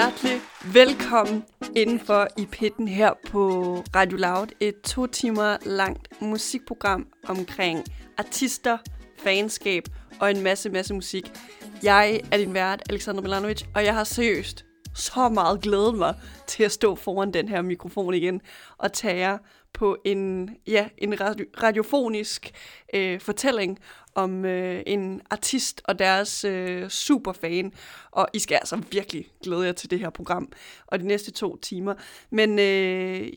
Hjertelig velkommen indenfor i pitten her på Radio Loud. Et to timer langt musikprogram omkring artister, fanskab og en masse, masse musik. Jeg er din vært, Alexander Milanovic, og jeg har seriøst så meget glædet mig til at stå foran den her mikrofon igen og tage jer på en, ja, en radio, radiofonisk øh, fortælling om øh, en artist og deres øh, superfan. Og I skal altså virkelig glæde jer til det her program og de næste to timer. Men øh,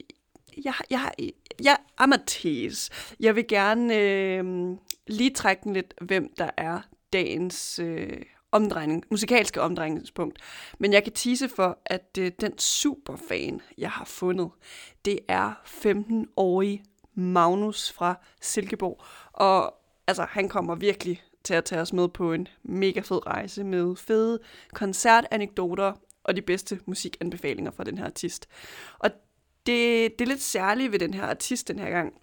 jeg, jeg, jeg er Mathias. Jeg vil gerne øh, lige trække lidt, hvem der er dagens øh, omdrejning, musikalske omdrejningspunkt. Men jeg kan tise for, at øh, den superfan, jeg har fundet, det er 15-årige Magnus fra Silkeborg. Og altså, han kommer virkelig til at tage os med på en mega fed rejse med fede koncertanekdoter og de bedste musikanbefalinger fra den her artist. Og det, det er lidt særligt ved den her artist den her gang.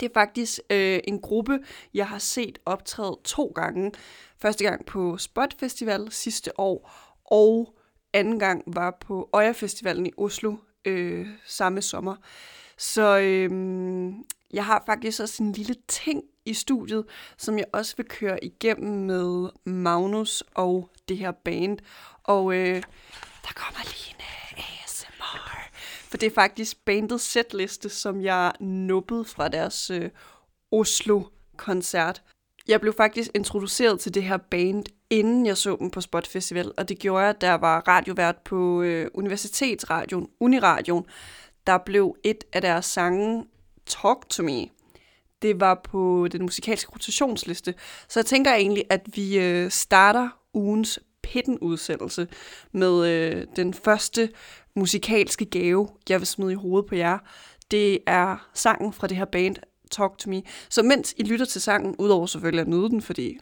Det er faktisk øh, en gruppe, jeg har set optræde to gange. Første gang på Spot Festival sidste år, og anden gang var på Øya Festivalen i Oslo øh, samme sommer. Så øh, jeg har faktisk også en lille ting i studiet, som jeg også vil køre igennem med Magnus og det her band. Og øh, der kommer lige en øh, for det er faktisk bandets setliste, som jeg nubbede fra deres øh, Oslo-koncert. Jeg blev faktisk introduceret til det her band, inden jeg så dem på Spot Festival, og det gjorde jeg, da jeg var radiovært på øh, Universitetsradioen, Uniradion. Der blev et af deres sange, Talk to Me, det var på den musikalske rotationsliste. Så jeg tænker egentlig, at vi øh, starter ugens Pitten-udsendelse med øh, den første musikalske gave, jeg vil smide i hovedet på jer. Det er sangen fra det her band, Talk To Me. Så mens I lytter til sangen, udover selvfølgelig at nyde den, fordi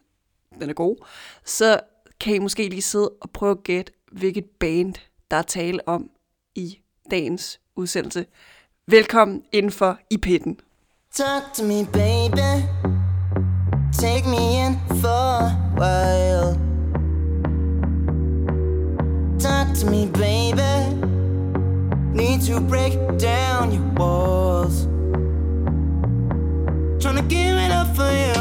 den er god, så kan I måske lige sidde og prøve at gætte, hvilket band, der er tale om i dagens udsendelse. Velkommen indenfor i pitten. Talk to me, baby. Take me in for a while. Talk to me, baby. Need to break down your walls. Trying to give it up for you.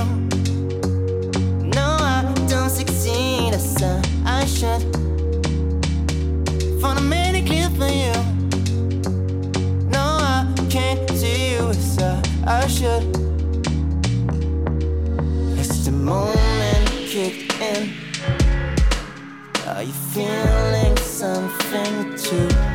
No, I don't succeed as I should. Clear for you. No, I can't you as I should. It's the moment kicked in. Are you feeling something too?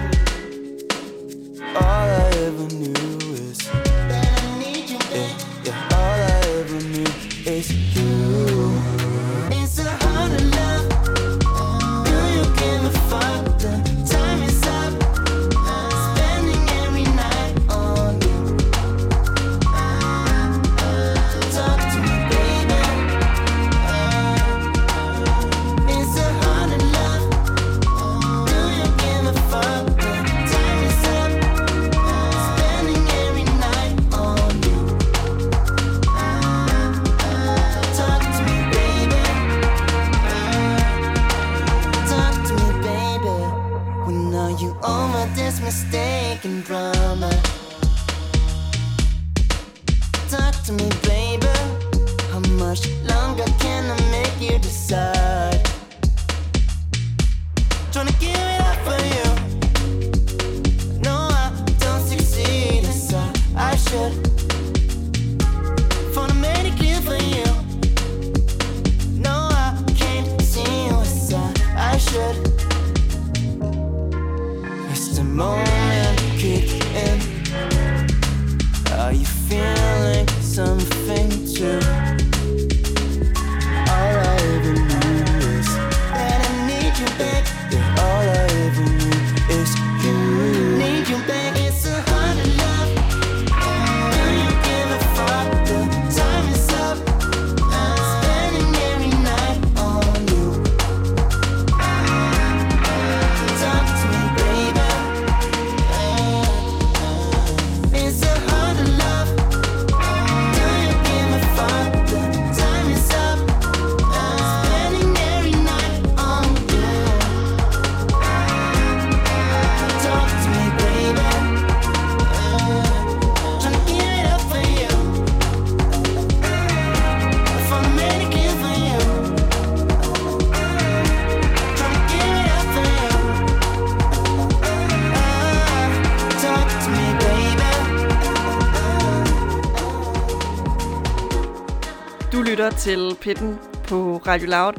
Til Pitten på Radio Loud,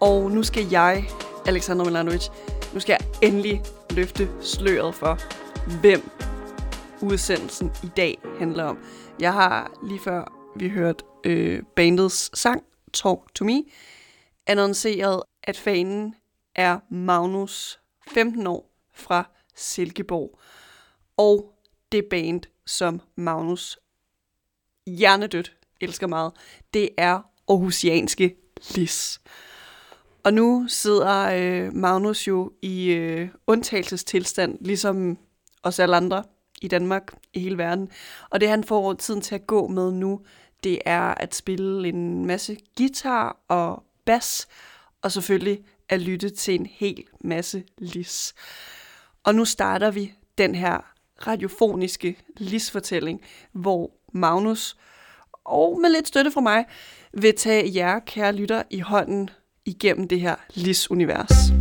og nu skal jeg, Alexander Milanovic, nu skal jeg endelig løfte sløret for, hvem udsendelsen i dag handler om. Jeg har lige før vi hørt øh, bandets sang, Talk to Me, annonceret, at fanen er Magnus, 15 år, fra Silkeborg. Og det band, som Magnus hjernedødt elsker meget, det er Aarhusianske Lis. Og nu sidder øh, Magnus jo i øh, undtagelsestilstand, ligesom os alle andre i Danmark, i hele verden. Og det han får tiden til at gå med nu, det er at spille en masse guitar og bas, og selvfølgelig at lytte til en hel masse lis. Og nu starter vi den her radiofoniske lisfortælling, hvor Magnus, og med lidt støtte fra mig, vil tage jer, kære lytter, i hånden igennem det her lis-univers.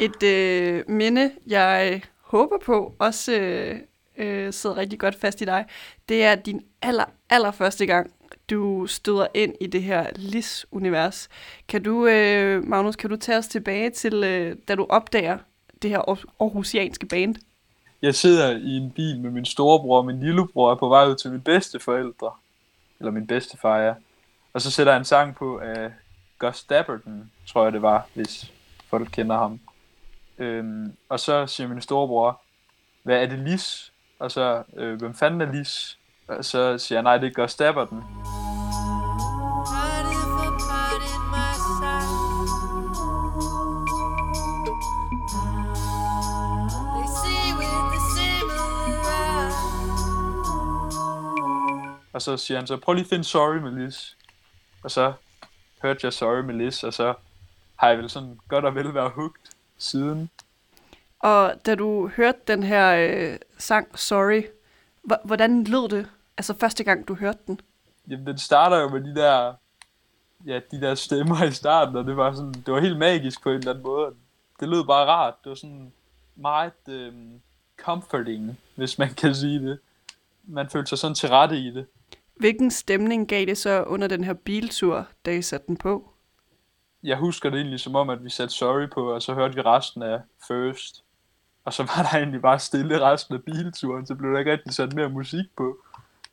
Et øh, minde, jeg håber på, også øh, øh, sidder rigtig godt fast i dig, det er din aller, aller første gang, du støder ind i det her Lis-univers. Kan du, øh, Magnus, kan du tage os tilbage til, øh, da du opdager det her aarhusianske band? Jeg sidder i en bil med min storebror og min lillebror er på vej ud til mine bedsteforældre. Eller min bedstefar, ja. Og så sætter jeg en sang på af Gus Dapperton, tror jeg det var, hvis folk kender ham. Øhm, og så siger min storebror, hvad er det Lis? Og så, øh, hvem fanden er Lis? Og så siger jeg, nej, det er Gus Dapperton. Og så siger han så, prøv lige at finde Sorry med Liz. Og så hørte jeg Sorry med Liz, og så har jeg vel sådan godt og vel været hooked siden. Og da du hørte den her øh, sang Sorry, hvordan lød det? Altså første gang du hørte den? Jamen den starter jo med de der, ja, de der stemmer i starten, og det var sådan, det var helt magisk på en eller anden måde. Det lød bare rart. Det var sådan meget øh, comforting, hvis man kan sige det. Man følte sig sådan til rette i det. Hvilken stemning gav det så under den her biltur, da I satte den på? Jeg husker det egentlig som om, at vi satte Sorry på, og så hørte vi resten af First. Og så var der egentlig bare stille resten af bilturen, så blev der ikke rigtig sat mere musik på.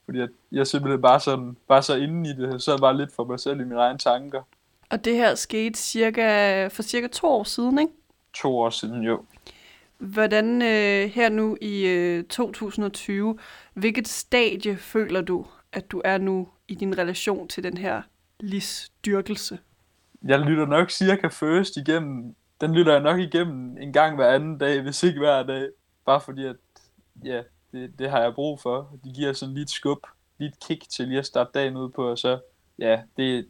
Fordi jeg, jeg simpelthen bare, sådan, bare så inde i det, så bare lidt for mig selv i mine egne tanker. Og det her skete cirka, for cirka to år siden, ikke? To år siden, jo. Hvordan øh, her nu i øh, 2020, hvilket stadie føler du, at du er nu i din relation til den her livsdyrkelse? Jeg lytter nok cirka først igennem, den lytter jeg nok igennem en gang hver anden dag, hvis ikke hver dag. Bare fordi, at ja, det, det har jeg brug for. De giver sådan lidt skub, lidt kick til lige at starte dagen ud på, og så, ja, det,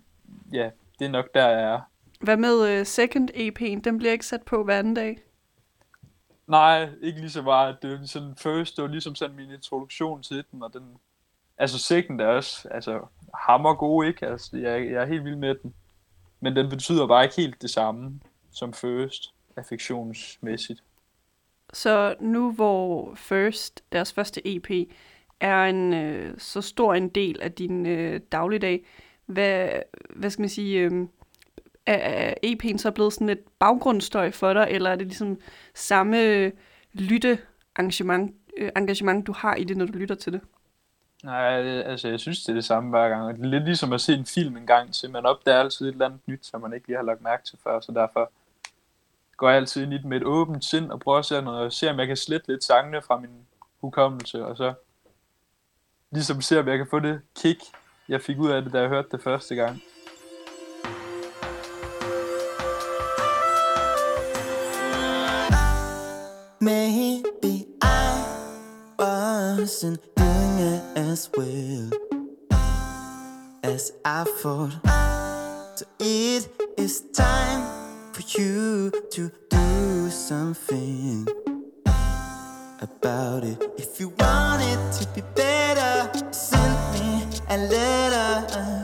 ja, det er nok der, jeg er. Hvad med uh, second EP'en? Den bliver ikke sat på hver anden dag? Nej, ikke lige så meget. Det var sådan first, det var ligesom sådan min introduktion til den, og den, altså sigten er også, altså hammer god, ikke? Altså, jeg, jeg er helt vild med den. Men den betyder bare ikke helt det samme som first, affektionsmæssigt. Så nu hvor First, deres første EP, er en øh, så stor en del af din øh, dagligdag, hvad, hvad skal man sige, øh, er, er EP'en så blevet sådan et baggrundsstøj for dig, eller er det ligesom samme øh, lytte-engagement, øh, engagement, du har i det, når du lytter til det? Nej, altså jeg synes, det er det samme hver gang. Det er lidt ligesom at se en film en gang til. Man opdager altid et eller andet nyt, som man ikke lige har lagt mærke til før, så derfor går jeg altid ind i det med et åbent sind og prøver at se, noget, se om jeg kan slette lidt sangene fra min hukommelse, og så ligesom se, om jeg kan få det kick, jeg fik ud af det, da jeg hørte det første gang. Maybe I wasn't as well as I thought. So it is time for you to do something about it. If you want it to be better, send me a letter.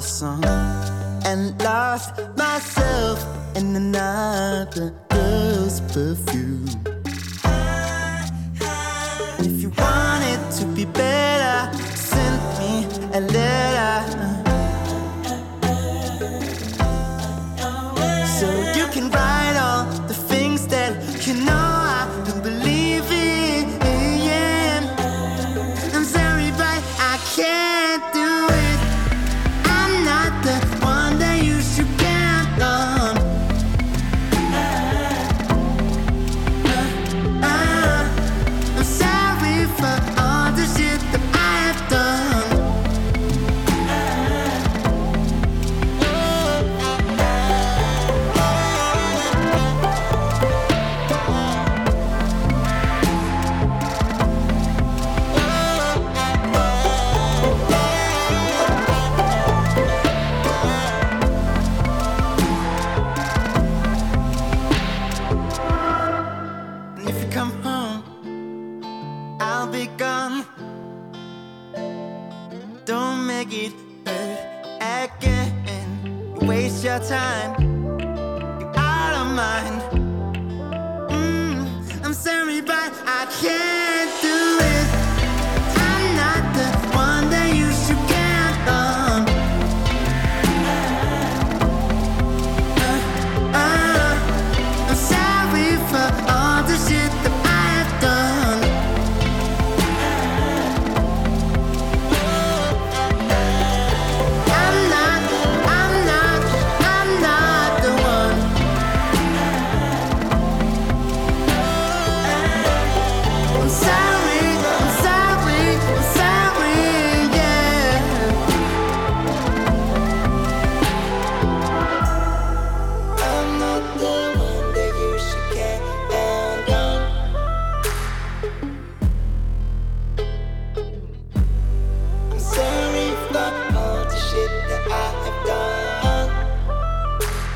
Song and lost myself in another girl's perfume. If you want it to be better,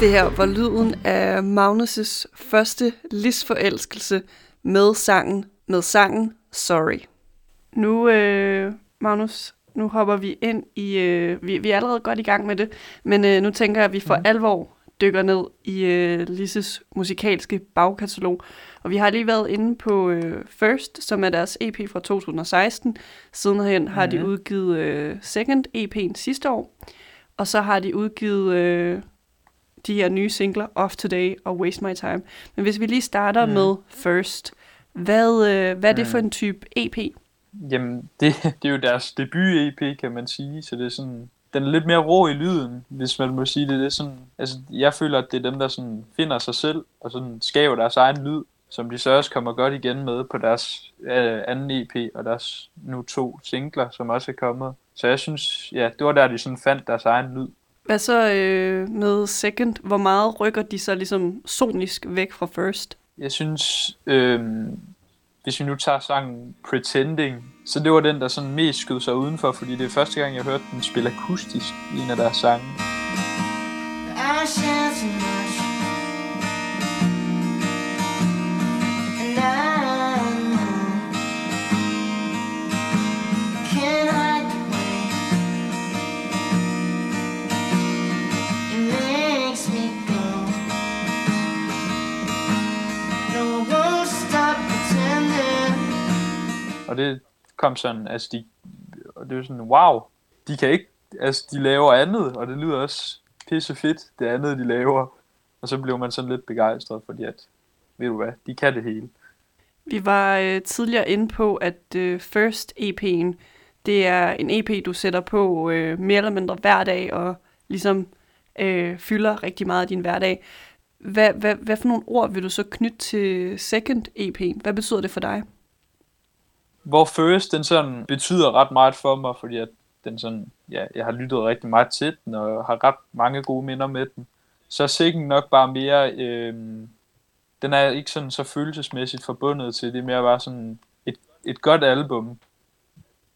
Det her var lyden af Magnus' første livsforelskelse med sangen, med sangen Sorry. Nu, øh, Magnus, nu hopper vi ind i, øh, vi, vi er allerede godt i gang med det, men øh, nu tænker jeg, at vi for Mhm. alvor dykker ned i øh, Lisses musikalske bagkatalog. Og vi har lige været inde på øh, First, som er deres EP fra 2016. Sidenhen har de udgivet øh, Second EP'en sidste år. Og så har de udgivet øh, de her nye singler, Off Today og Waste My Time. Men hvis vi lige starter Mhm. med First, hvad, øh, hvad er det for Mhm. en type EP? Jamen, det, det er jo deres debut-EP, kan man sige, så det er sådan... Den er lidt mere rå i lyden, hvis man må sige det. det er sådan, altså, jeg føler, at det er dem, der sådan finder sig selv, og sådan skaber deres egen lyd, som de så også kommer godt igen med på deres øh, anden EP, og deres nu to singler, som også er kommet. Så jeg synes, ja, det var der, de sådan fandt deres egen lyd. Hvad så øh, med Second? Hvor meget rykker de så ligesom sonisk væk fra First? Jeg synes, øhm, hvis vi nu tager sangen Pretending, så det var den, der sådan mest skød sig udenfor, fordi det er første gang, jeg hørte den spille akustisk i en af deres sange. I Og det kom sådan, altså de, og det var sådan, wow, de kan ikke, altså de laver andet, og det lyder også pisse fedt, det andet de laver. Og så blev man sådan lidt begejstret, fordi at, ved du hvad, de kan det hele. Vi var øh, tidligere inde på, at øh, First EP'en, det er en EP, du sætter på øh, mere eller mindre hver dag, og ligesom øh, fylder rigtig meget af din hverdag. Hvad, hvad, hvad for nogle ord vil du så knytte til Second EP'en? Hvad betyder det for dig? Hvor First, den sådan betyder ret meget for mig, fordi at den sådan, ja, jeg har lyttet rigtig meget til den, og har ret mange gode minder med den. Så er Second nok bare mere, øh, den er ikke sådan så følelsesmæssigt forbundet til, det er mere bare sådan et, et godt album.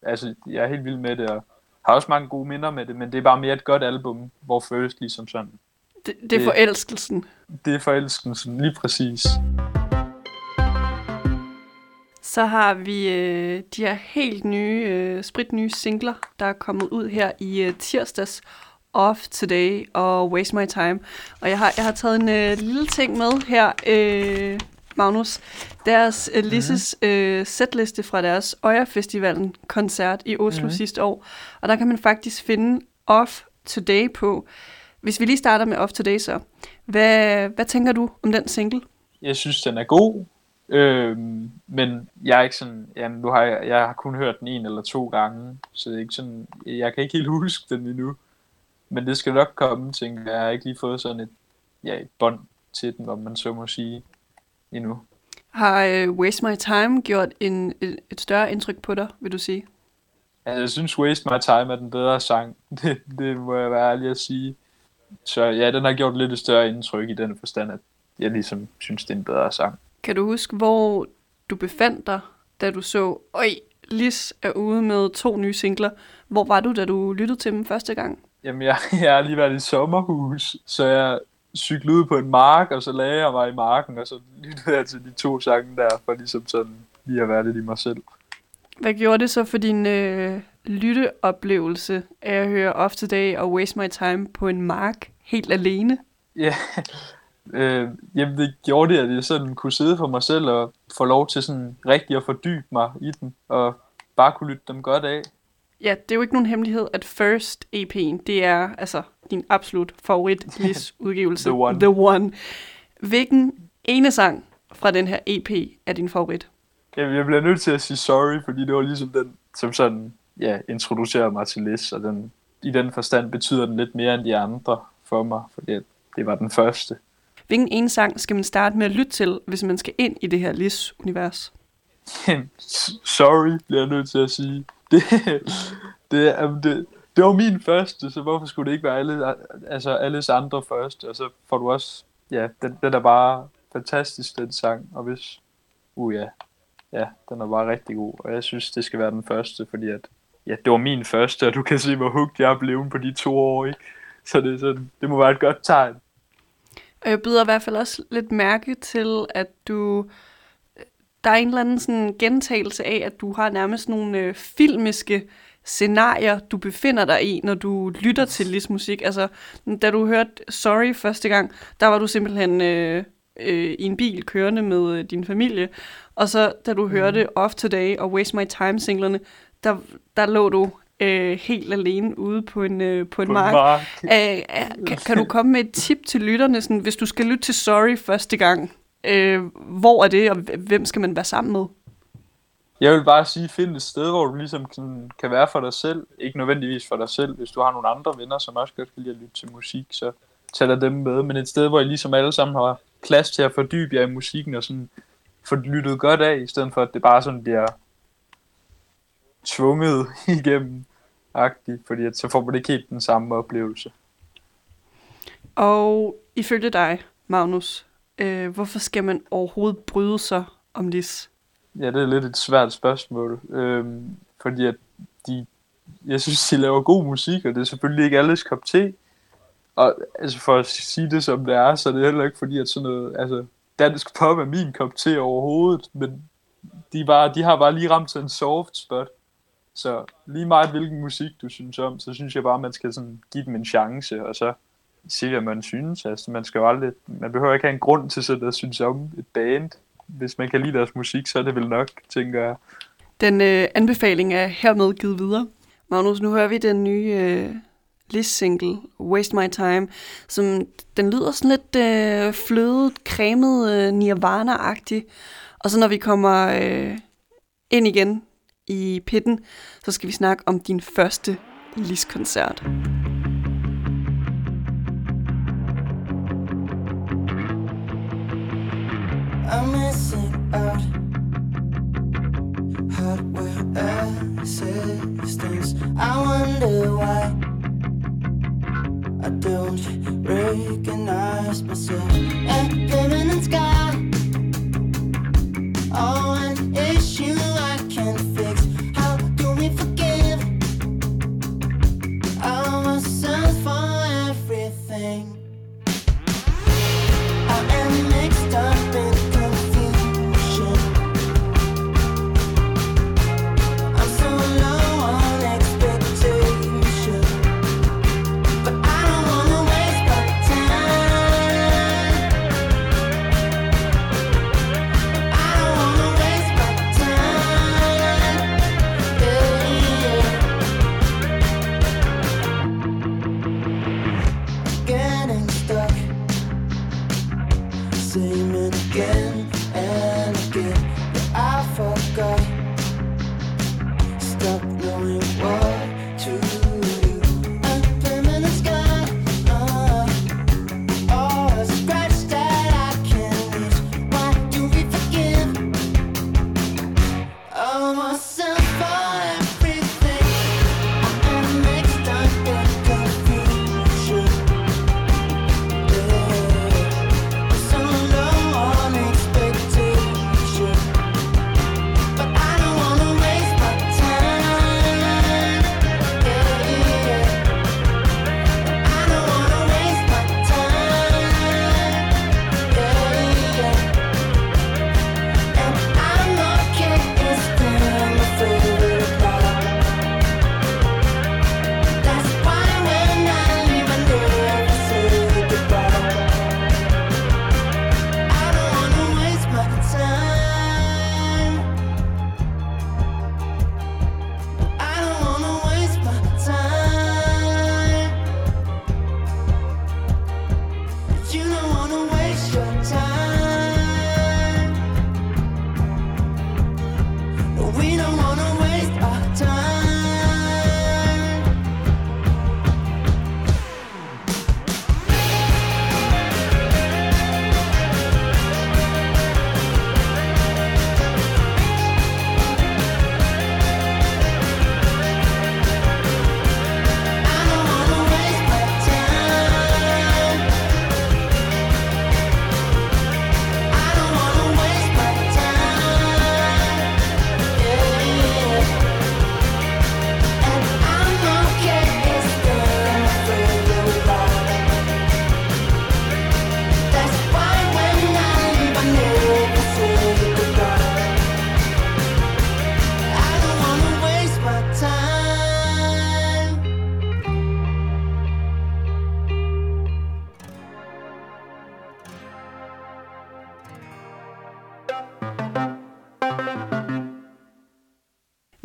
Altså, jeg er helt vild med det, og har også mange gode minder med det, men det er bare mere et godt album, hvor First ligesom sådan, Det, det er Det- forelskelsen. det er forelskelsen lige præcis. Så har vi øh, de her helt nye, øh, spritnye singler, der er kommet ud her i øh, tirsdags. Off Today og Waste My Time. Og jeg har, jeg har taget en øh, lille ting med her, øh, Magnus. Deres øh, Lisses øh, setliste fra deres Øya Festivalen koncert i Oslo Mhm. sidste år. Og der kan man faktisk finde Off Today på. Hvis vi lige starter med Off Today så. Hvad, hvad tænker du om den single? Jeg synes, den er god. Øhm, men jeg er ikke sådan, ja, nu har jeg, jeg har kun hørt den en eller to gange, så det er ikke sådan, jeg kan ikke helt huske den endnu. Men det skal nok komme, tænker jeg. Jeg har ikke lige fået sådan et, ja, et bånd til den, om man så må sige, endnu. Har øh, Waste My Time gjort en, et, et større indtryk på dig, vil du sige? Altså, jeg synes Waste My Time er den bedre sang. Det, det må jeg være ærlig at sige. Så ja, den har gjort lidt et større indtryk i den forstand, at jeg ligesom synes, det er en bedre sang. Kan du huske, hvor du befandt dig, da du så, øj, Lis er ude med to nye singler. Hvor var du, da du lyttede til dem første gang? Jamen, jeg, jeg har lige været i sommerhus, så jeg cyklede ud på en mark, og så lagde jeg mig i marken, og så lyttede jeg til de to sange der, for ligesom sådan lige at være lidt i mig selv. Hvad gjorde det så for din øh, lytteoplevelse af at høre Off Today og Waste My Time på en mark helt alene? Ja, øh, jamen det gjorde det, at jeg sådan kunne sidde for mig selv og få lov til sådan rigtig at fordybe mig i den, og bare kunne lytte dem godt af. Ja, det er jo ikke nogen hemmelighed, at First EP'en, det er altså din absolut favorit Lis udgivelse. The one. The One. Hvilken ene sang fra den her EP er din favorit? Jamen, jeg bliver nødt til at sige sorry, fordi det var ligesom den, som sådan, ja, introducerer mig til Liz, og den, i den forstand betyder den lidt mere end de andre for mig, fordi det var den første. Hvilken ene sang skal man starte med at lytte til, hvis man skal ind i det her Lis-univers? Sorry, bliver jeg nødt til at sige. Det, det, er- det, det var min første, så hvorfor skulle det ikke være alle, altså alles andre første? Og så får du også, ja, den, den er bare fantastisk, den sang, og hvis, uh ja, ja, den er bare rigtig god, og jeg synes, det skal være den første, fordi at, ja, det var min første, og du kan se, hvor hugt jeg er blevet på de to år, ikke? Så det, er sådan, det må være et godt tegn. Og jeg byder i hvert fald også lidt mærke til, at du... Der er en eller anden sådan gentagelse af, at du har nærmest nogle øh, filmiske scenarier, du befinder dig i, når du lytter til Lis musik. Altså, da du hørte Sorry første gang, der var du simpelthen øh, øh, i en bil kørende med øh, din familie. Og så da du hørte Off Today og Waste My Time singlerne, der, der lå du øh, helt alene ude på en, øh, på en På en mark. mark. Æh, kan, kan du komme med et tip til lytterne, sådan, hvis du skal lytte til Sorry første gang? Øh, hvor er det, og hvem skal man være sammen med? Jeg vil bare sige, find et sted, hvor du ligesom kan, kan være for dig selv. Ikke nødvendigvis for dig selv. Hvis du har nogle andre venner, som også godt kan lide at lytte til musik, så tag dig dem med. Men et sted, hvor I ligesom alle sammen har plads til at fordybe jer i musikken og sådan få det lyttet godt af, i stedet for at det bare sådan bliver tvunget igennem agtigt, fordi at så får man ikke helt den samme oplevelse. Og ifølge dig, Magnus, øh, hvorfor skal man overhovedet bryde sig om Lis? Ja, det er lidt et svært spørgsmål, øhm, fordi at de, jeg synes, de laver god musik, og det er selvfølgelig ikke alles kop te. Og altså for at sige det som det er, så er det heller ikke fordi, at sådan noget, altså dansk pop er min kop te overhovedet, men de, er bare, de har bare lige ramt sådan en soft spot. Så lige meget hvilken musik du synes om, så synes jeg bare, at man skal sådan give dem en chance, og så se, hvad man synes. Altså, man, skal jo aldrig, man behøver ikke have en grund til sådan at synes om et band. Hvis man kan lide deres musik, så er det vel nok, tænker jeg. Den øh, anbefaling er hermed givet videre. Magnus, nu hører vi den nye øh, list-single, Waste My Time, som den lyder sådan lidt øh, flødet, cremet, øh, nirvana-agtig. Og så når vi kommer øh, ind igen i pitten, så skal vi snakke om din første Lis-koncert. I'm missing out. Hardware assistance. I wonder why I don't recognize myself.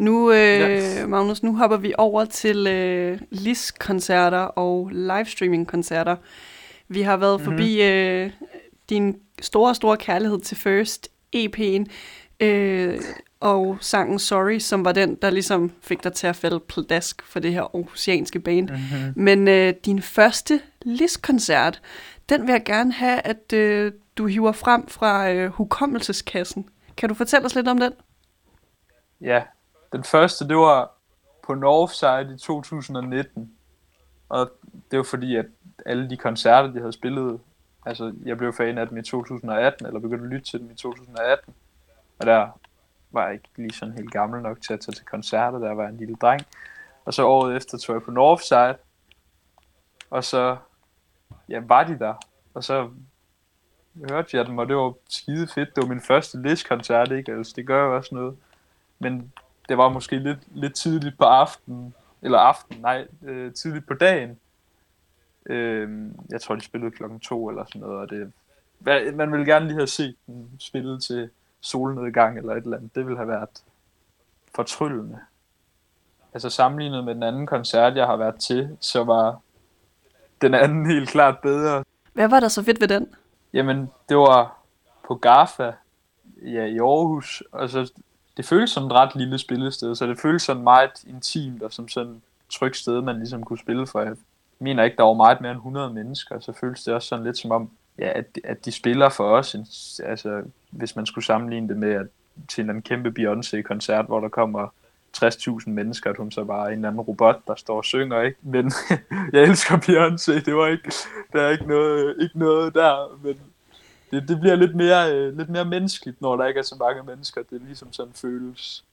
Nu, øh, Yes. Magnus, nu hopper vi over til øh, LIS-koncerter og livestreaming-koncerter. Vi har været Mhm. mm-hmm. forbi øh, din store, store kærlighed til First EP'en, øh, og sangen Sorry, som var den, der ligesom fik dig til at falde pladask for det her aarhusianske band. Mm-hmm. Men øh, din første LIS-koncert, den vil jeg gerne have, at øh, du hiver frem fra øh, hukommelseskassen. Kan du fortælle os lidt om den? Ja, den første, det var på Northside i 2019. Og det var fordi, at alle de koncerter, de havde spillet, altså jeg blev fan af dem i 2018, eller begyndte at lytte til dem i 2018. Og der var jeg ikke lige sådan helt gammel nok til at tage til koncerter, der var jeg en lille dreng. Og så året efter tog jeg på Northside, og så ja, var de der. Og så hørte jeg dem, og det var skide fedt. Det var min første Liz-koncert, ikke? Altså, det gør jo også noget. Men det var måske lidt, lidt tidligt på aftenen, eller aften, nej, øh, tidligt på dagen. Øh, jeg tror, de spillede klokken to eller sådan noget, og det, man ville gerne lige have set den spille til solnedgang eller et eller andet. Det ville have været fortryllende. Altså sammenlignet med den anden koncert, jeg har været til, så var den anden helt klart bedre. Hvad var der så fedt ved den? Jamen, det var på GAFA ja, i Aarhus, og så det føles som et ret lille spillested, så det føles sådan meget intimt og som sådan et trygt sted, man ligesom kunne spille for. Jeg mener ikke, der var meget mere end 100 mennesker, så føltes det også sådan lidt som om, ja, at, at de spiller for os, en, altså hvis man skulle sammenligne det med at, til en kæmpe Beyoncé-koncert, hvor der kommer 60.000 mennesker, at hun så bare er en eller anden robot, der står og synger, ikke? Men jeg elsker Beyoncé, det var ikke, der er ikke noget, ikke noget der, men det, det bliver lidt mere, øh, lidt mere menneskeligt, når der ikke er så mange mennesker. Det er ligesom sådan føles,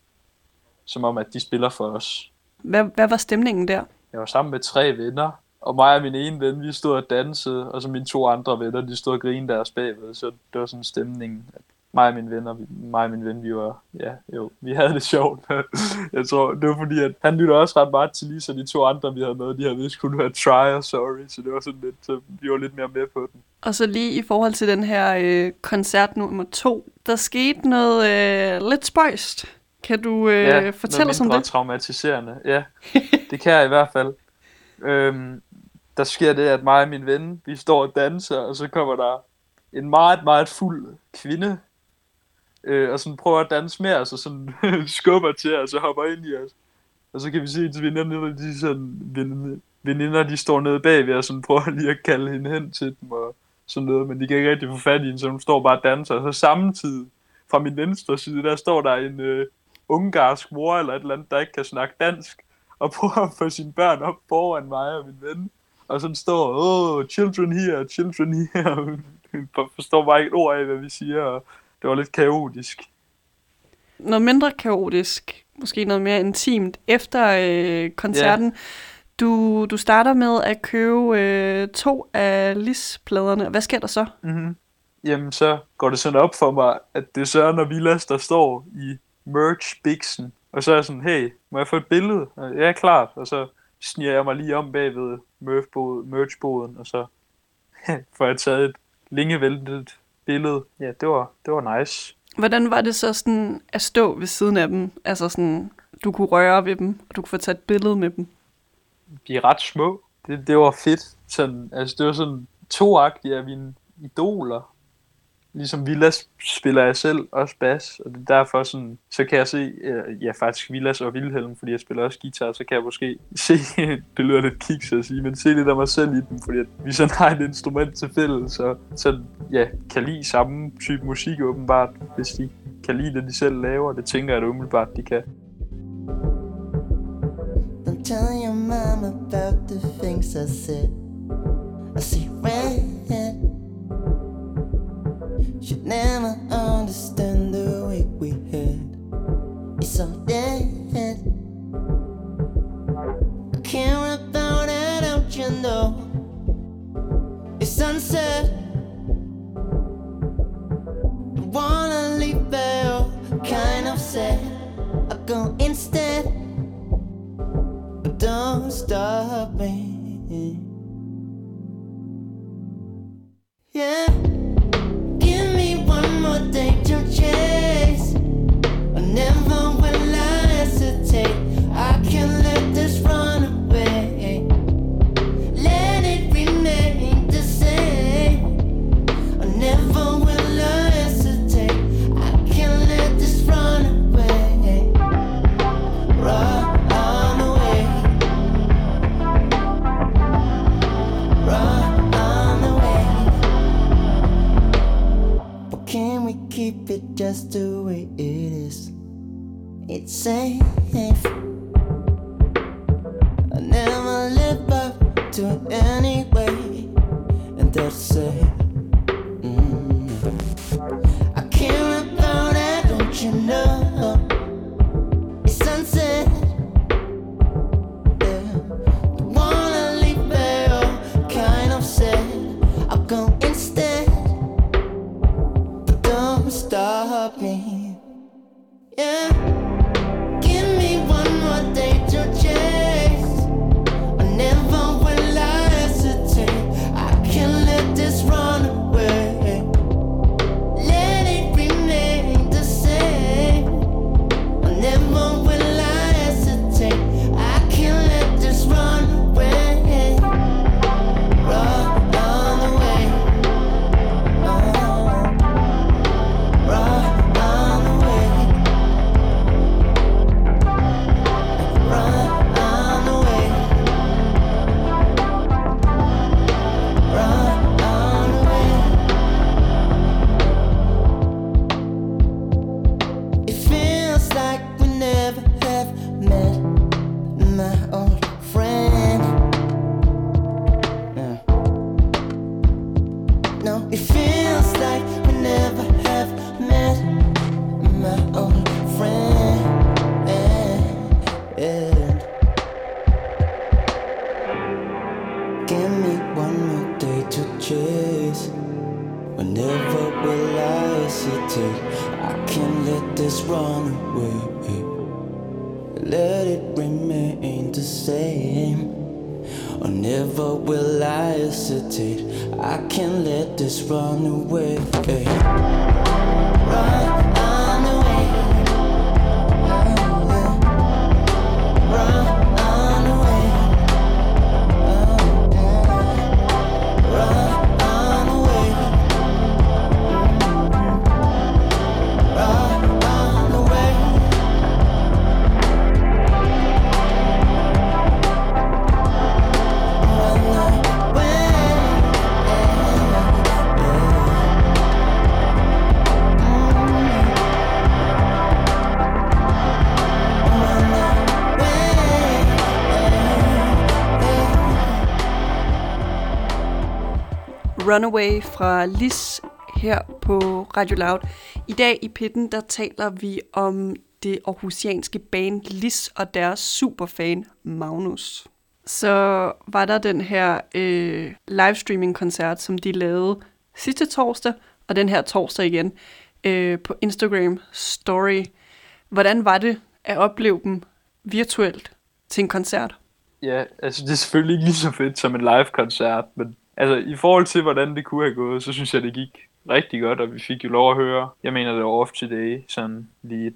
som om, at de spiller for os. Hvad, hvad var stemningen der? Jeg var sammen med tre venner, og mig og min ene ven, vi stod og dansede, og så mine to andre venner, de stod og grinede deres bagved, så det var sådan stemningen. At mig og min venner, mig og min ven, vi var, ja, jo, vi havde det sjovt. jeg tror, det var fordi, at han lytter også ret meget til lige, så de to andre, vi havde med, de havde vist kun hørt Try og Sorry, så det var sådan lidt, så vi var lidt mere med på den. Og så lige i forhold til den her øh, koncert nummer to, der skete noget øh, lidt spøjst. Kan du øh, fortælle os om det? traumatiserende. Ja, det kan jeg i hvert fald. Øhm, der sker det, at mig og min ven, vi står og danser, og så kommer der en meget, meget fuld kvinde, øh, og sådan prøver at danse med os, og sådan skubber til os og hopper ind i os. Og så kan vi se, at veninderne, de sådan, veninder, veninder, de står nede bagved og sådan prøver lige at kalde hende hen til dem og sådan noget, men de kan ikke rigtig få fat i hende, så hun står bare og danser. Og så samtidig fra min venstre side, der står der en øh, ungarsk mor eller et eller andet, der ikke kan snakke dansk, og prøver at få sine børn op foran mig og min ven. Og sådan står, oh, children here, children here. Hun forstår bare ikke et ord af, hvad vi siger, og det var lidt kaotisk. Noget mindre kaotisk, måske noget mere intimt, efter øh, koncerten. Yeah. Du, du starter med at købe øh, to af Lis-pladerne. Hvad sker der så? Mm-hmm. Jamen, så går det sådan op for mig, at det er Søren og Vilas, der står i merch-biksen. Og så er jeg sådan, hey, må jeg få et billede? Og, Ja, klart. Og så sniger jeg mig lige om bagved merch-boden, og så får jeg taget et længeventet billede. Ja, det var, det var nice. Hvordan var det så sådan at stå ved siden af dem? Altså sådan, du kunne røre ved dem, og du kunne få taget et billede med dem. De er ret små. Det, det var fedt. Sådan, altså, det var sådan toagtige af mine idoler. Ligesom Villas spiller jeg selv også bas, og det er derfor sådan, så kan jeg se, øh, ja faktisk Villas og Vilhelm, fordi jeg spiller også guitar, så kan jeg måske se, det lyder lidt kiks at sige, men se lidt af mig selv i dem, fordi at vi sådan har et instrument til fælles, så, så ja, kan lide samme type musik åbenbart, hvis de kan lide det, de selv laver, det tænker jeg da umiddelbart, de kan. Don't tell your mom about the things I said. I see red. She'd never understand the way we had. It's all dead. I care about it, don't you know? It's sunset. I wanna leave there, kind of sad. I go instead but don't stop me. Yeah, more thing to change. Runaway fra Lis her på Radio Loud. I dag i Pitten, der taler vi om det aarhusianske band Lis og deres superfan Magnus. Så var der den her øh, livestreaming-koncert, som de lavede sidste torsdag, og den her torsdag igen øh, på Instagram Story. Hvordan var det at opleve dem virtuelt til en koncert? Ja, altså det er selvfølgelig ikke lige så fedt som en live-koncert, men altså i forhold til, hvordan det kunne have gået, så synes jeg, det gik rigtig godt, og vi fik jo lov at høre, jeg mener, det var off today, sådan lige et,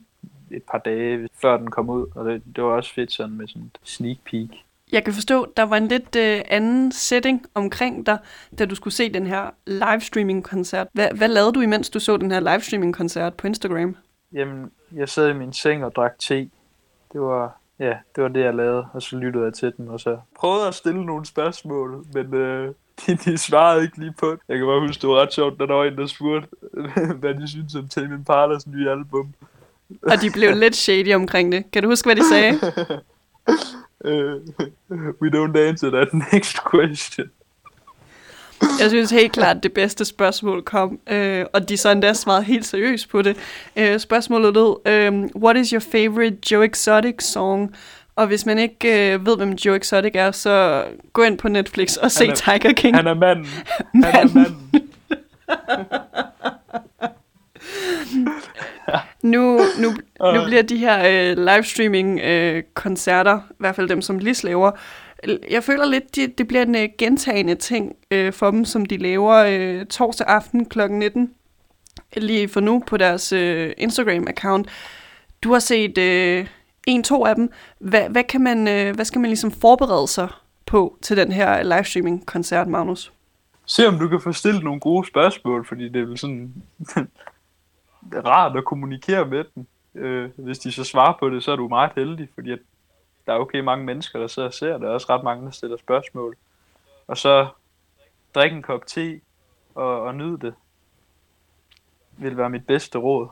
et par dage før den kom ud, og det, det var også fedt sådan med sådan et sneak peek. Jeg kan forstå, der var en lidt øh, anden setting omkring dig, da du skulle se den her livestreaming-koncert. Hvad, hvad lavede du, imens du så den her livestreaming-koncert på Instagram? Jamen, jeg sad i min seng og drak te. Det var, ja, det var det, jeg lavede, og så lyttede jeg til den, og så prøvede at stille nogle spørgsmål, men øh, de, de svarede ikke lige på det. Jeg kan bare huske, det var ret sjovt, da der var en, der spurgte, hvad de synes om Tame Impala's nye album. Og de blev lidt shady omkring det. Kan du huske, hvad de sagde? Uh, we don't answer that next question. Jeg synes helt klart, at det bedste spørgsmål kom, øh, og de så endda svarede helt seriøst på det. Øh, spørgsmålet lød, øh, what is your favorite Joe Exotic song? Og hvis man ikke øh, ved, hvem Joe Exotic er, så gå ind på Netflix og se er- Tiger King. Han er manden. Han er manden. Nu, nu, nu bliver de her øh, livestreaming-koncerter, i hvert fald dem, som Lis laver, jeg føler lidt, det, det bliver en øh, gentagende ting øh, for dem, som de laver øh, torsdag aften kl. 19, lige for nu på deres øh, Instagram-account. Du har set øh, en-to af dem. Hvad, hvad, kan man, øh, hvad skal man ligesom forberede sig på til den her livestreaming-koncert, Magnus? Se om du kan få stillet nogle gode spørgsmål, fordi det er vel sådan rart at kommunikere med dem. Øh, hvis de så svarer på det, så er du meget heldig, fordi at der er okay mange mennesker, der sidder og ser. Der er også ret mange, der stiller spørgsmål. Og så drikke en kop te og, og nyde det. Vil være mit bedste råd.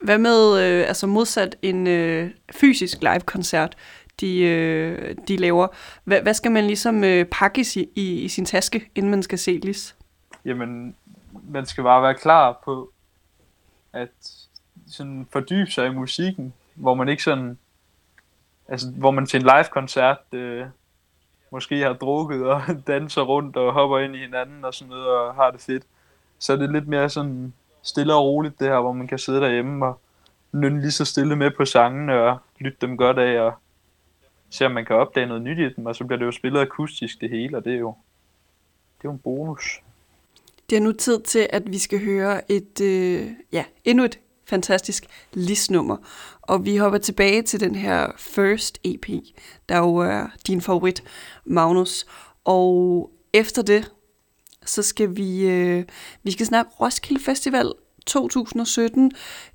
Hvad med, øh, altså modsat en øh, fysisk live-koncert, de, øh, de laver, hvad, hvad skal man ligesom øh, pakke i, i, i sin taske, inden man skal se Lis? Jamen, man skal bare være klar på at sådan fordybe sig i musikken, hvor man ikke sådan, altså hvor man til en live-koncert øh, måske har drukket og danser rundt og hopper ind i hinanden og sådan noget og har det fedt. Så er det lidt mere sådan stille og roligt det her, hvor man kan sidde derhjemme og nynne lige så stille med på sangene og lytte dem godt af og se om man kan opdage noget nyt i dem, og så bliver det jo spillet akustisk det hele, og det er jo, det er jo en bonus. Det er nu tid til, at vi skal høre et, øh, ja, endnu et fantastisk listnummer. Og vi hopper tilbage til den her First EP, der jo er din favorit, Magnus. Og efter det, så skal vi, øh, vi skal snakke Roskilde Festival 2017.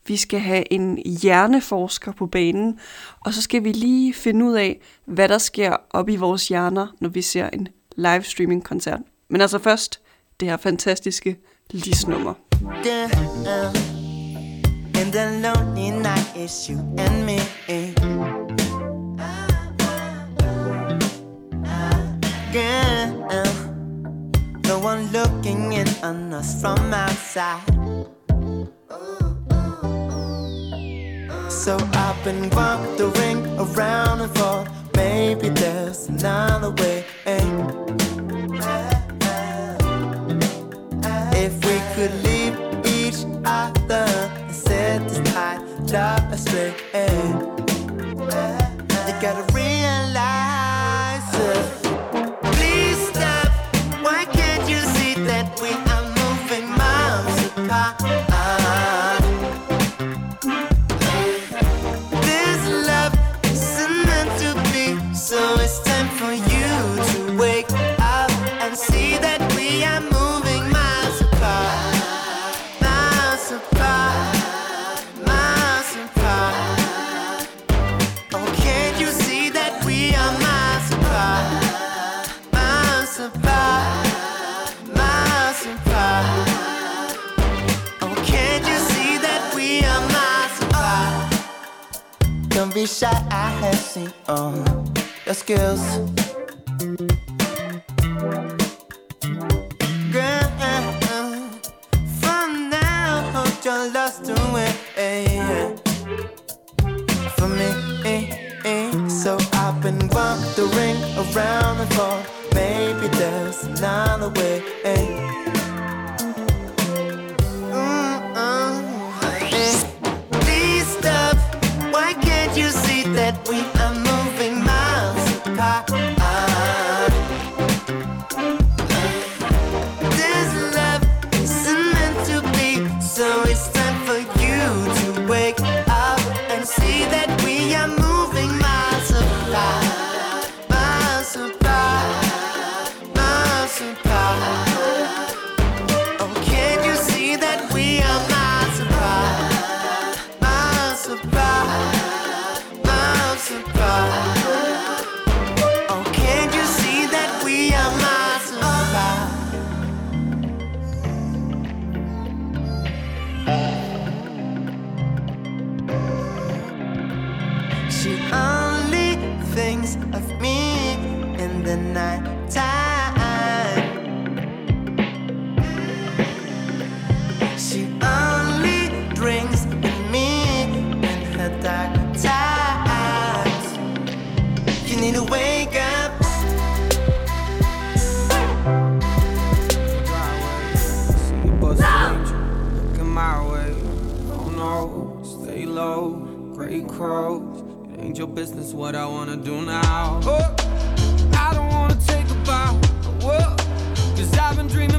Vi skal have en hjerneforsker på banen, og så skal vi lige finde ud af, hvad der sker op i vores hjerner, når vi ser en livestreaming-koncert. Men altså først, det her fantastiske listnummer. down in the lonely night it's you and me girl one looking in on us from outside. So I've been wandering around and thought maybe there's another way. If we could leave each other and set this tight love astray, you gotta realize car. Ain't your business what I wanna do now. Oh, I don't wanna take a bow. Whoa, cause I've been dreaming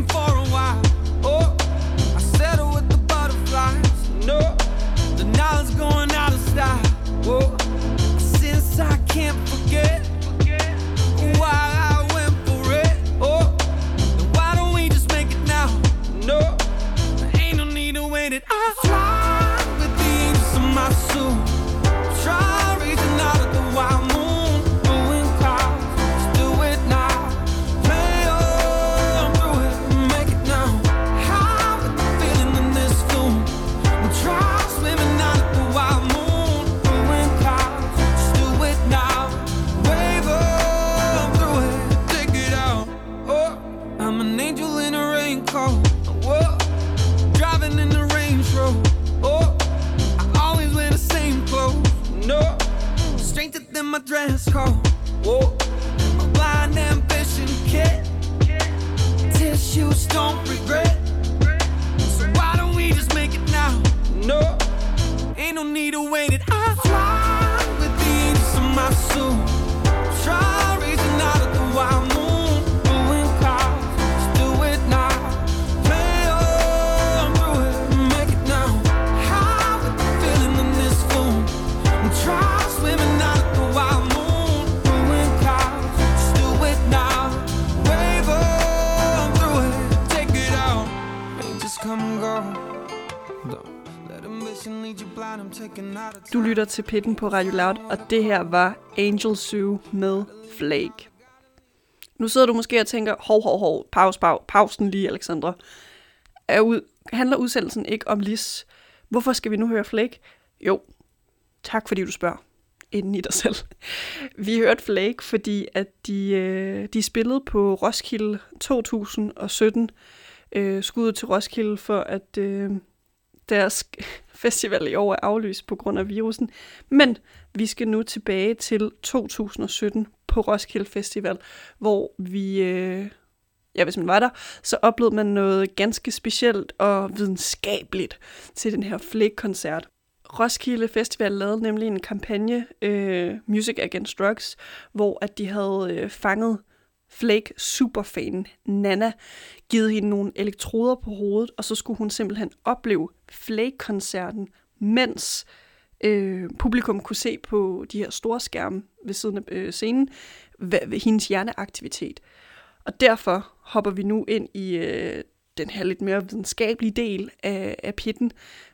lytter til Pitten på Radio Loud, og det her var Angel Sue med Flake. Nu sidder du måske og tænker, hov, hov, hov, pause, pause, pausen lige, Alexandra. Er ud, handler udsendelsen ikke om Lis? Hvorfor skal vi nu høre Flake? Jo, tak fordi du spørger. Inden i dig selv. Vi hørte Flake, fordi at de, øh, de spillede på Roskilde 2017. Øh, skuddet til Roskilde for, at øh, deres festival i år er aflyst på grund af virusen. Men vi skal nu tilbage til 2017 på Roskilde Festival, hvor vi, øh, ja hvis man var der, så oplevede man noget ganske specielt og videnskabeligt til den her Flake-koncert. Roskilde Festival lavede nemlig en kampagne, øh, Music Against Drugs, hvor at de havde øh, fanget Flake superfan Nana, givet hende nogle elektroder på hovedet, og så skulle hun simpelthen opleve Flake-koncerten, mens øh, publikum kunne se på de her store skærme ved siden af øh, scenen, hvad, hvad hendes hjerneaktivitet. Og derfor hopper vi nu ind i øh, den her lidt mere videnskabelige del af, af pitten,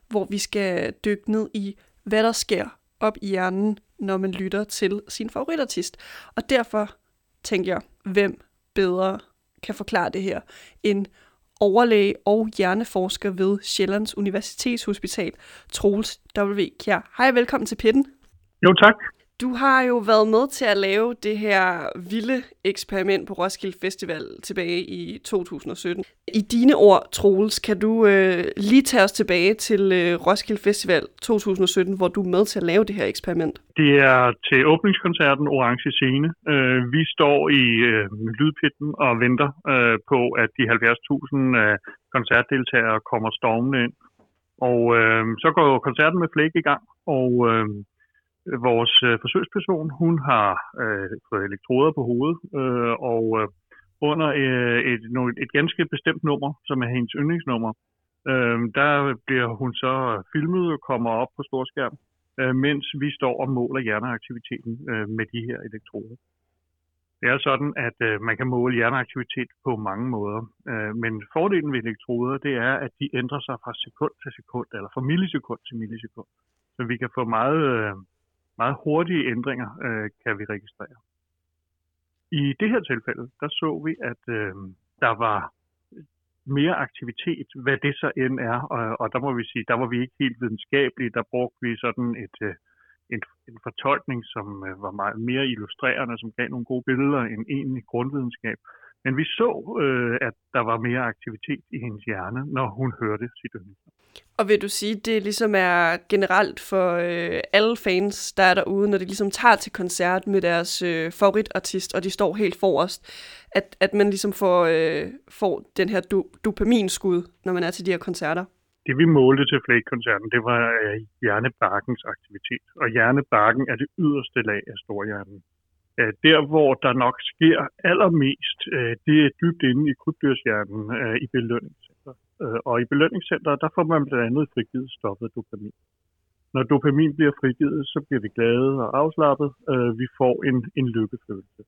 hvor vi skal dykke ned i, hvad der sker op i hjernen, når man lytter til sin favoritartist. Og derfor tænker jeg, hvem bedre kan forklare det her end overlæge og hjerneforsker ved Sjællands Universitetshospital, Troels W. Kjær. Hej velkommen til Pitten. Jo, tak. Du har jo været med til at lave det her vilde eksperiment på Roskilde Festival tilbage i 2017. I dine ord, Troels, kan du øh, lige tage os tilbage til øh, Roskilde Festival 2017, hvor du er med til at lave det her eksperiment? Det er til åbningskoncerten Orange Scene. Øh, vi står i øh, lydpitten og venter øh, på, at de 70.000 øh, koncertdeltagere kommer stormende ind. Og øh, så går koncerten med Flæk i gang, og øh, vores øh, forsøgsperson, hun har øh, fået elektroder på hovedet, øh, og øh, under øh, et, no- et ganske bestemt nummer, som er hendes yndlingsnummer, øh, der bliver hun så filmet og kommer op på storskærm, øh, mens vi står og måler hjerneaktiviteten øh, med de her elektroder. Det er sådan, at øh, man kan måle hjerneaktivitet på mange måder, øh, men fordelen ved elektroder, det er, at de ændrer sig fra sekund til sekund, eller fra millisekund til millisekund. Så vi kan få meget, øh, meget hurtige ændringer, øh, kan vi registrere. I det her tilfælde, der så vi, at øh, der var mere aktivitet, hvad det så end er, og, og der må vi sige, der var vi ikke helt videnskabelige, der brugte vi sådan et, øh, en, en fortolkning, som øh, var meget mere illustrerende, som gav nogle gode billeder end egentlig grundvidenskab. Men vi så, øh, at der var mere aktivitet i hendes hjerne, når hun hørte sit yndlingsnummer. Og vil du sige, det ligesom er generelt for øh, alle fans, der er derude, når de ligesom tager til koncert med deres øh, favoritartist, og de står helt forrest, at, at man ligesom får, øh, får den her do, dopaminskud, når man er til de her koncerter? Det vi målte til Flake-koncerten, det var øh, hjernebarkens aktivitet. Og hjernebarken er det yderste lag af storhjernen. Øh, der, hvor der nok sker allermest, øh, det er dybt inde i krybdyrshjernen øh, i belønnings Øh, og i belønningscenteret, der får man blandt andet frigivet stoffet dopamin. Når dopamin bliver frigivet, så bliver vi glade og afslappet. Øh, vi får en, en lykkefølelse.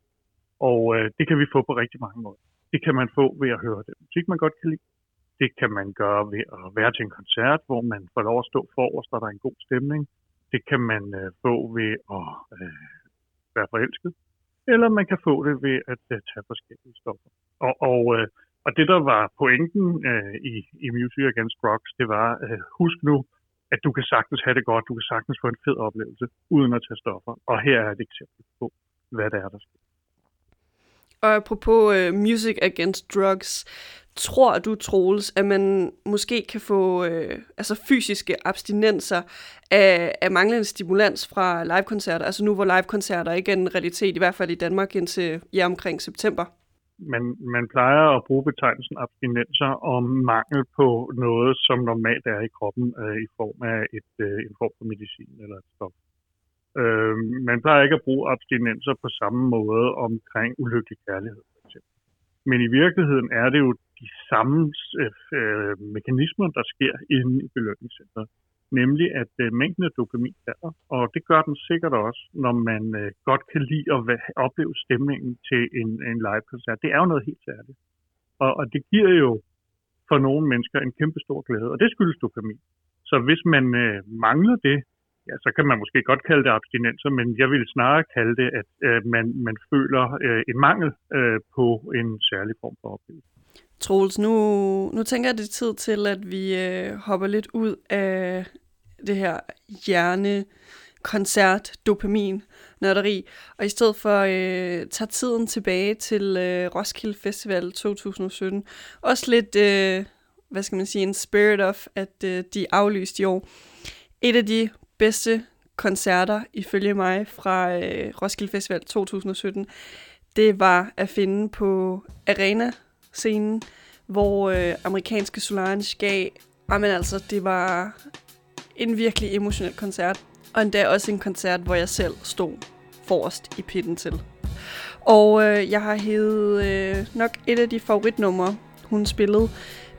Og øh, det kan vi få på rigtig mange måder. Det kan man få ved at høre den musik, man godt kan lide. Det kan man gøre ved at være til en koncert, hvor man får lov at stå forrest, og der er en god stemning. Det kan man øh, få ved at øh, være forelsket. Eller man kan få det ved at øh, tage forskellige stoffer. Og, og, øh, og det, der var pointen øh, i, i Music Against Drugs, det var, øh, husk nu, at du kan sagtens have det godt, du kan sagtens få en fed oplevelse, uden at tage stoffer. Og her er et eksempel på, hvad det er, der sker. Og apropos øh, Music Against Drugs, tror du, Troels, at man måske kan få øh, altså fysiske abstinenser af, af manglende stimulans fra livekoncerter? Altså nu, hvor livekoncerter ikke er en realitet, i hvert fald i Danmark indtil ja, omkring september man, man plejer at bruge betegnelsen abstinenser om mangel på noget, som normalt er i kroppen øh, i form af et, øh, en form for medicin eller et stof. Øh, man plejer ikke at bruge abstinenser på samme måde omkring ulykkelig kærlighed. For eksempel. Men i virkeligheden er det jo de samme øh, øh mekanismer, der sker inde i belønningscenteret. Nemlig at øh, mængden af dopamin falder, og det gør den sikkert også, når man øh, godt kan lide at væ- opleve stemningen til en, en live-koncert. Det er jo noget helt særligt. Og, og det giver jo for nogle mennesker en kæmpe stor glæde, og det skyldes dopamin. Så hvis man øh, mangler det, ja, så kan man måske godt kalde det abstinenser, men jeg vil snarere kalde det, at øh, man, man føler øh, en mangel øh, på en særlig form for oplevelse. Troels, nu, nu tænker jeg, det er tid til, at vi øh, hopper lidt ud af det her hjerne koncert, dopamin, nørderi, og i stedet for øh, tager tiden tilbage til øh, Roskilde Festival 2017. Også lidt, øh, hvad skal man sige, en spirit of, at øh, de aflyste i år. Et af de bedste koncerter, ifølge mig, fra øh, Roskilde Festival 2017, det var at finde på Arena-scenen, hvor øh, amerikanske Solange gav, jamen altså, det var en virkelig emotionel koncert. Og endda også en koncert, hvor jeg selv stod forrest i pitten til. Og øh, jeg har hævet øh, nok et af de favoritnumre, hun spillede.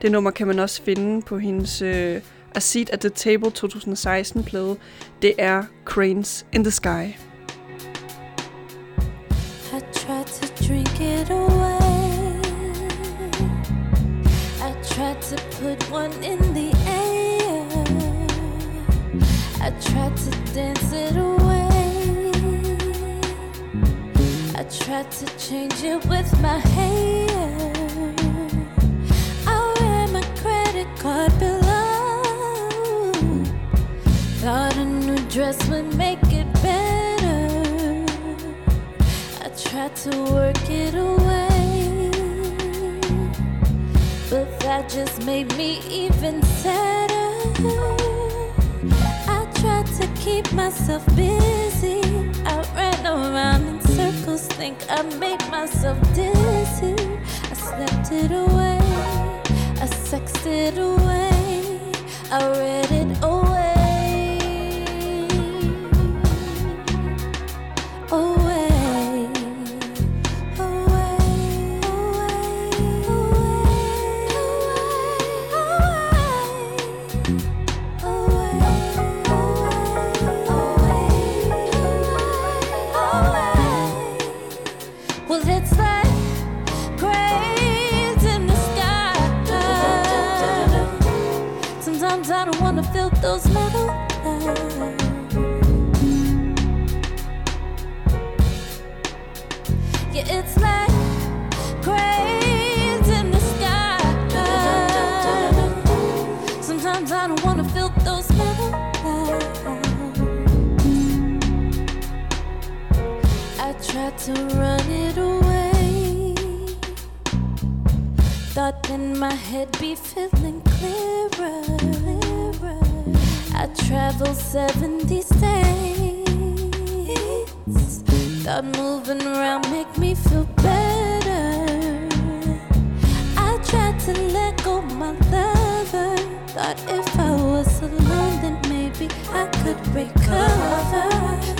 Det nummer kan man også finde på hendes øh, A Seat at the Table 2016-plade. Det er Cranes in the Sky. I tried to drink it away. I tried to put one in the. I tried to dance it away. I tried to change it with my hair. I ran my credit card below. Thought a new dress would make it better. I tried to work it away, but that just made me even sadder. Keep myself busy. I ran around in circles, think I made myself dizzy. I slept it away, I sexed it away, I read it away. times I don't wanna feel those metal lines. Yeah, it's like cranes in the sky. Sometimes I don't wanna feel those metal lines. I tried to run it away. Thought in my head be feeling clearer. I seven 70 states. Thought moving around make me feel better. I tried to let go my lover. Thought if I was alone, then maybe I could recover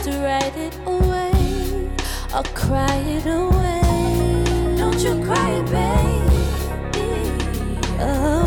to write it away or cry it away. Don't you cry, baby, away.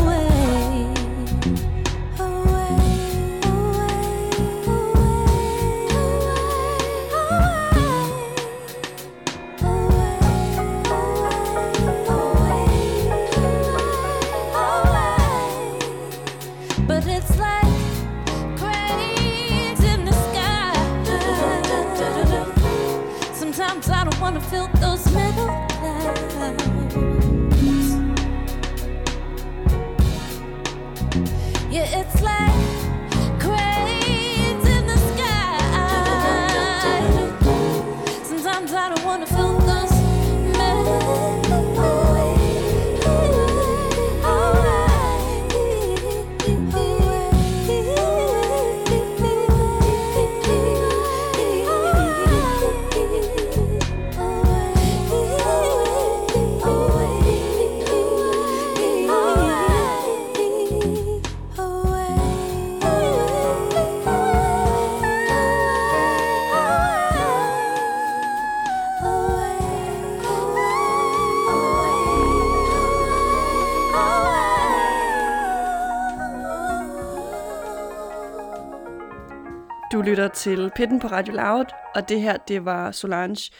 Lytter til Pitten på Radio Loud, og det her, det var Solange.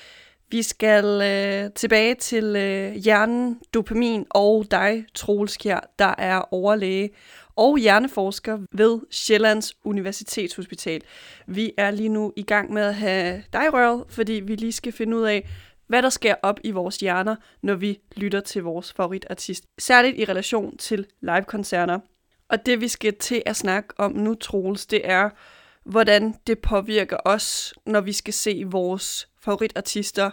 Vi skal øh, tilbage til øh, hjernen, dopamin og dig, Troels Kjær, der er overlæge og hjerneforsker ved Sjællands Universitetshospital. Vi er lige nu i gang med at have dig røret, fordi vi lige skal finde ud af, hvad der sker op i vores hjerner, når vi lytter til vores favoritartist. Særligt i relation til livekoncerter. Og det vi skal til at snakke om nu, Troels, det er, hvordan det påvirker os, når vi skal se vores favoritartister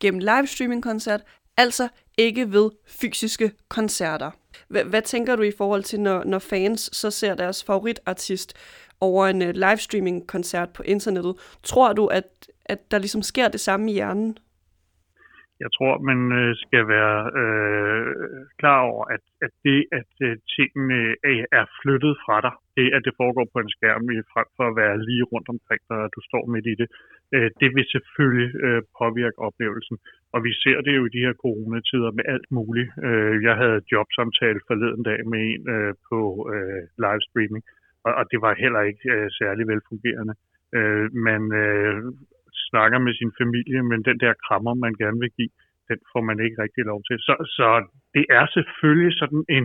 gennem livestreaming-koncert, altså ikke ved fysiske koncerter. H- hvad tænker du i forhold til, når, når fans så ser deres favoritartist over en uh, livestreaming-koncert på internettet? Tror du, at, at der ligesom sker det samme i hjernen? Jeg tror, man øh, skal være øh, klar over, at, at det, at øh, tingene øh, er, flyttet fra dig, det, at det foregår på en skærm, i frem for at være lige rundt omkring dig, og du står midt i det, øh, det vil selvfølgelig øh, påvirke oplevelsen. Og vi ser det jo i de her coronatider med alt muligt. Øh, jeg havde jobsamtale forleden dag med en øh, på øh, livestreaming, og, og det var heller ikke øh, særlig velfungerende. Øh, man øh, snakker med sin familie, men den der krammer, man gerne vil give, den får man ikke rigtig lov til. Så, så det er selvfølgelig sådan en,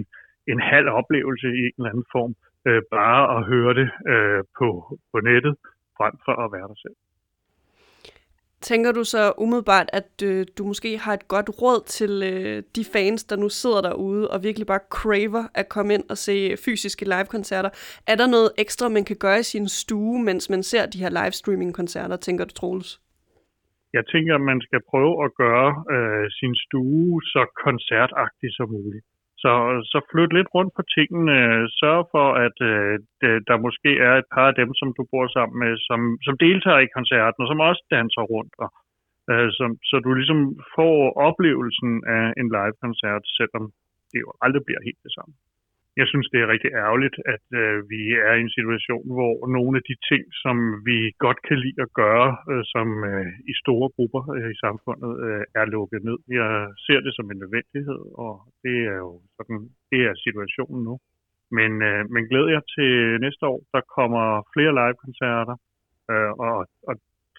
en halv oplevelse i en eller anden form, øh, bare at høre det øh, på, på nettet, frem for at være der selv. Tænker du så umiddelbart, at øh, du måske har et godt råd til øh, de fans, der nu sidder derude og virkelig bare craver at komme ind og se fysiske live-koncerter? Er der noget ekstra, man kan gøre i sin stue, mens man ser de her livestreaming-koncerter, tænker du, Troels? Jeg tænker, at man skal prøve at gøre øh, sin stue så koncertagtig som muligt. Så, så flyt lidt rundt på tingene. Sørg for, at øh, der måske er et par af dem, som du bor sammen med, som, som deltager i koncerten, og som også danser rundt. Og, øh, så, så du ligesom får oplevelsen af en live-koncert, selvom det jo aldrig bliver helt det samme. Jeg synes, det er rigtig ærgerligt, at øh, vi er i en situation, hvor nogle af de ting, som vi godt kan lide at gøre, øh, som øh, i store grupper øh, i samfundet, øh, er lukket ned. Jeg ser det som en nødvendighed, og det er jo sådan, det er situationen nu. Men, øh, men glæder jeg til næste år, der kommer flere live-koncerter, øh, og, og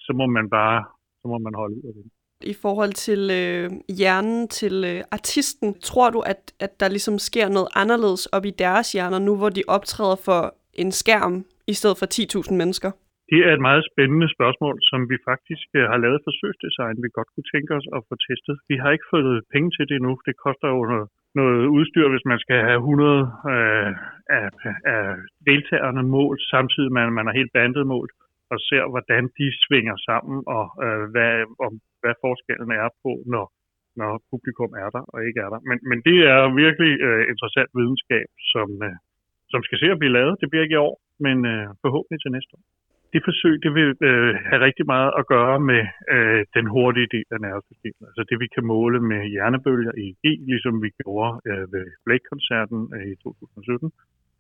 så må man bare så må man holde ud af det i forhold til øh, hjernen til øh, artisten. Tror du, at, at der ligesom sker noget anderledes op i deres hjerner nu, hvor de optræder for en skærm i stedet for 10.000 mennesker? Det er et meget spændende spørgsmål, som vi faktisk øh, har lavet forsøgsdesign, vi godt kunne tænke os at få testet. Vi har ikke fået penge til det endnu. Det koster jo noget, noget udstyr, hvis man skal have 100 øh, af, af deltagerne målt, samtidig med at man har helt bandet målt og ser, hvordan de svinger sammen, og øh, hvad, om, hvad forskellen er på, når, når publikum er der og ikke er der. Men, men det er virkelig øh, interessant videnskab, som, øh, som skal se at blive lavet. Det bliver ikke i år, men øh, forhåbentlig til næste år. Det forsøg, det vil øh, have rigtig meget at gøre med øh, den hurtige del af nervesystemet. Altså det, vi kan måle med hjernebølger i EEG, ligesom vi gjorde øh, ved Blake-koncerten øh, i 2017.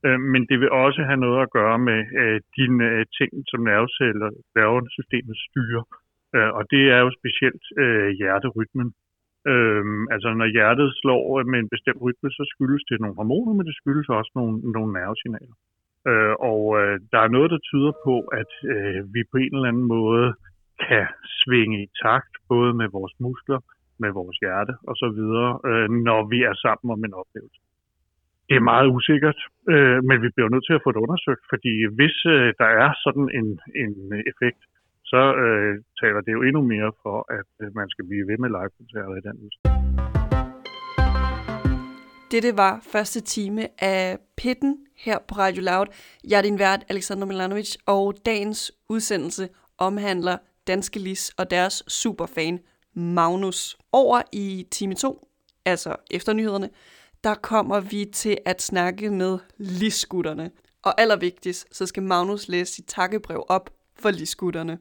Øh, men det vil også have noget at gøre med øh, øh, ting, som nerveceller, nervesystemet styrer. Øh, og det er jo specielt øh, hjerterytmen. Øh, altså når hjertet slår øh, med en bestemt rytme, så skyldes det nogle hormoner, men det skyldes også nogle, nogle nervesignaler. Øh, og øh, der er noget, der tyder på, at øh, vi på en eller anden måde kan svinge i takt, både med vores muskler, med vores hjerte og så videre, øh, når vi er sammen om en oplevelse. Det er meget usikkert, øh, men vi bliver nødt til at få det undersøgt, fordi hvis øh, der er sådan en, en effekt, så øh, taler det jo endnu mere for, at øh, man skal blive ved med live-koncerter i den. Dette var første time af Pitten her på Radio Loud. Jeg er din vært, Alexander Milanovic, og dagens udsendelse omhandler Danske Lis og deres superfan Magnus. Over i time 2, altså efter nyhederne, der kommer vi til at snakke med liskutterne. Og allervigtigst, så skal Magnus læse sit takkebrev op for liskutterne.